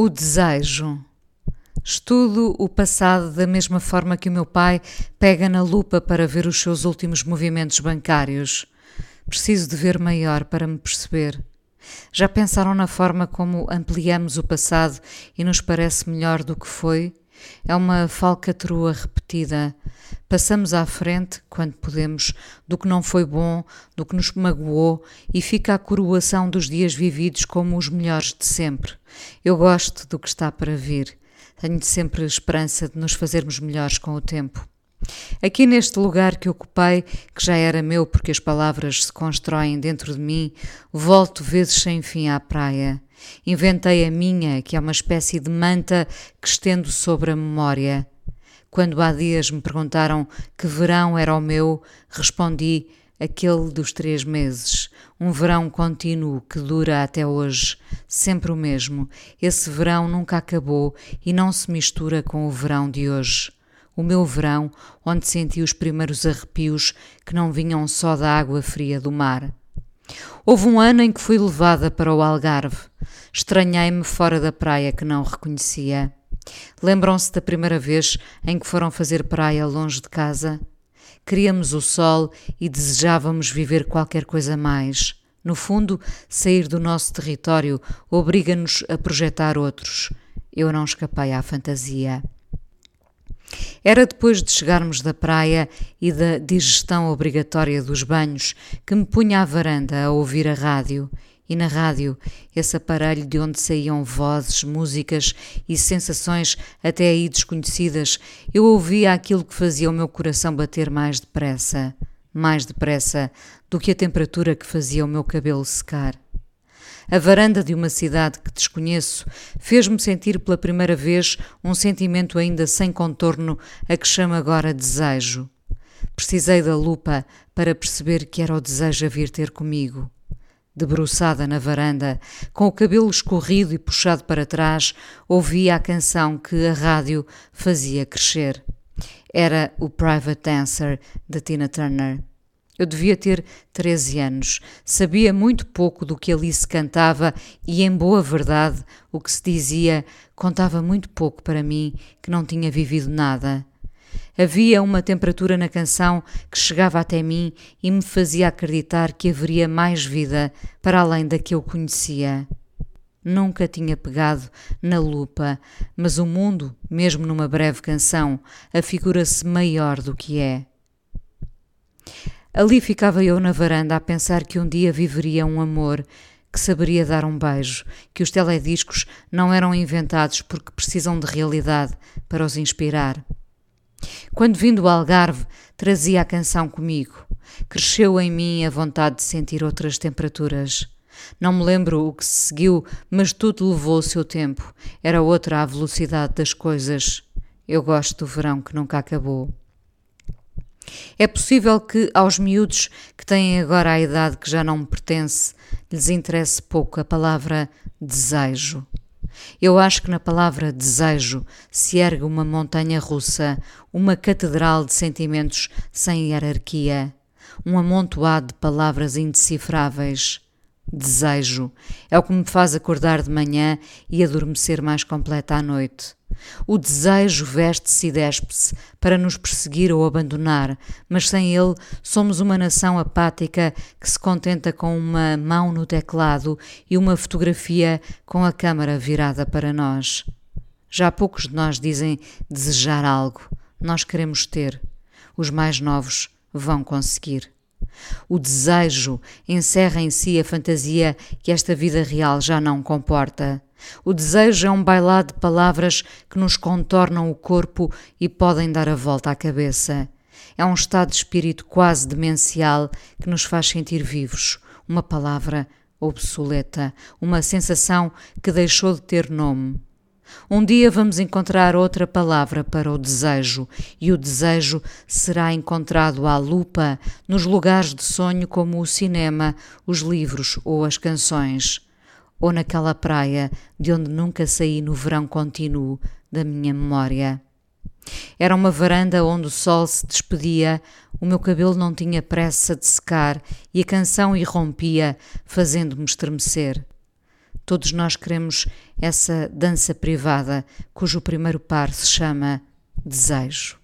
O desejo. Estudo o passado da mesma forma que o meu pai pega na lupa para ver os seus últimos movimentos bancários. Preciso de ver maior para me perceber. Já pensaram na forma como ampliamos o passado e nos parece melhor do que foi? É uma falcatrua repetida. Passamos à frente, quando podemos, do que não foi bom, do que nos magoou, e fica a coroação dos dias vividos como os melhores de sempre. Eu gosto do que está para vir. Tenho sempre esperança de nos fazermos melhores com o tempo. Aqui neste lugar que ocupei, que já era meu porque as palavras se constroem dentro de mim, volto vezes sem fim à praia. Inventei a minha, que é uma espécie de manta que estendo sobre a memória. Quando há dias me perguntaram que verão era o meu, respondi aquele dos três meses, um verão contínuo que dura até hoje, sempre o mesmo. Esse verão nunca acabou e não se mistura com o verão de hoje. O meu verão, onde senti os primeiros arrepios que não vinham só da água fria do mar. Houve um ano em que fui levada para o Algarve. Estranhei-me fora da praia que não reconhecia. Lembram-se da primeira vez em que foram fazer praia longe de casa? Queríamos o sol e desejávamos viver qualquer coisa mais. No fundo, sair do nosso território obriga-nos a projetar outros. Eu não escapei à fantasia. Era depois de chegarmos da praia e da digestão obrigatória dos banhos que me punha à varanda a ouvir a rádio e na rádio, esse aparelho de onde saíam vozes, músicas e sensações até aí desconhecidas, eu ouvia aquilo que fazia o meu coração bater mais depressa, mais depressa do que a temperatura que fazia o meu cabelo secar. A varanda de uma cidade que desconheço fez-me sentir pela primeira vez um sentimento ainda sem contorno a que chamo agora desejo. Precisei da lupa para perceber que era o desejo a vir ter comigo debruçada na varanda, com o cabelo escorrido e puxado para trás, ouvia a canção que a rádio fazia crescer. Era o Private Dancer de Tina Turner. Eu devia ter 13 anos, sabia muito pouco do que ali se cantava e, em boa verdade, o que se dizia contava muito pouco para mim, que não tinha vivido nada. Havia uma temperatura na canção que chegava até mim e me fazia acreditar que haveria mais vida para além da que eu conhecia. Nunca tinha pegado na lupa, mas o mundo, mesmo numa breve canção, afigura-se maior do que é. Ali ficava eu na varanda a pensar que um dia viveria um amor que saberia dar um beijo, que os telediscos não eram inventados porque precisam de realidade para os inspirar. Quando vim do Algarve, trazia a canção comigo. Cresceu em mim a vontade de sentir outras temperaturas. Não me lembro o que se seguiu, mas tudo levou o seu tempo. Era outra a velocidade das coisas. Eu gosto do verão que nunca acabou. É possível que aos miúdos que têm agora a idade que já não pertence lhes interesse pouco a palavra desejo. Eu acho que na palavra desejo se ergue uma montanha russa, uma catedral de sentimentos sem hierarquia, um amontoado de palavras indecifráveis. Desejo é o que me faz acordar de manhã e adormecer mais completa à noite. O desejo veste-se e despe-se para nos perseguir ou abandonar, mas sem ele somos uma nação apática que se contenta com uma mão no teclado e uma fotografia com a câmara virada para nós. Já poucos de nós dizem desejar algo, nós queremos ter. Os mais novos vão conseguir. O desejo encerra em si a fantasia que esta vida real já não comporta. O desejo é um bailado de palavras que nos contornam o corpo e podem dar a volta à cabeça. É um estado de espírito quase demencial que nos faz sentir vivos. Uma palavra obsoleta, uma sensação que deixou de ter nome. Um dia vamos encontrar outra palavra para o desejo, e o desejo será encontrado à lupa nos lugares de sonho como o cinema, os livros ou as canções ou naquela praia de onde nunca saí no verão contínuo da minha memória. Era uma varanda onde o sol se despedia, o meu cabelo não tinha pressa de secar e a canção irrompia, fazendo-me estremecer. Todos nós queremos essa dança privada, cujo primeiro par se chama desejo.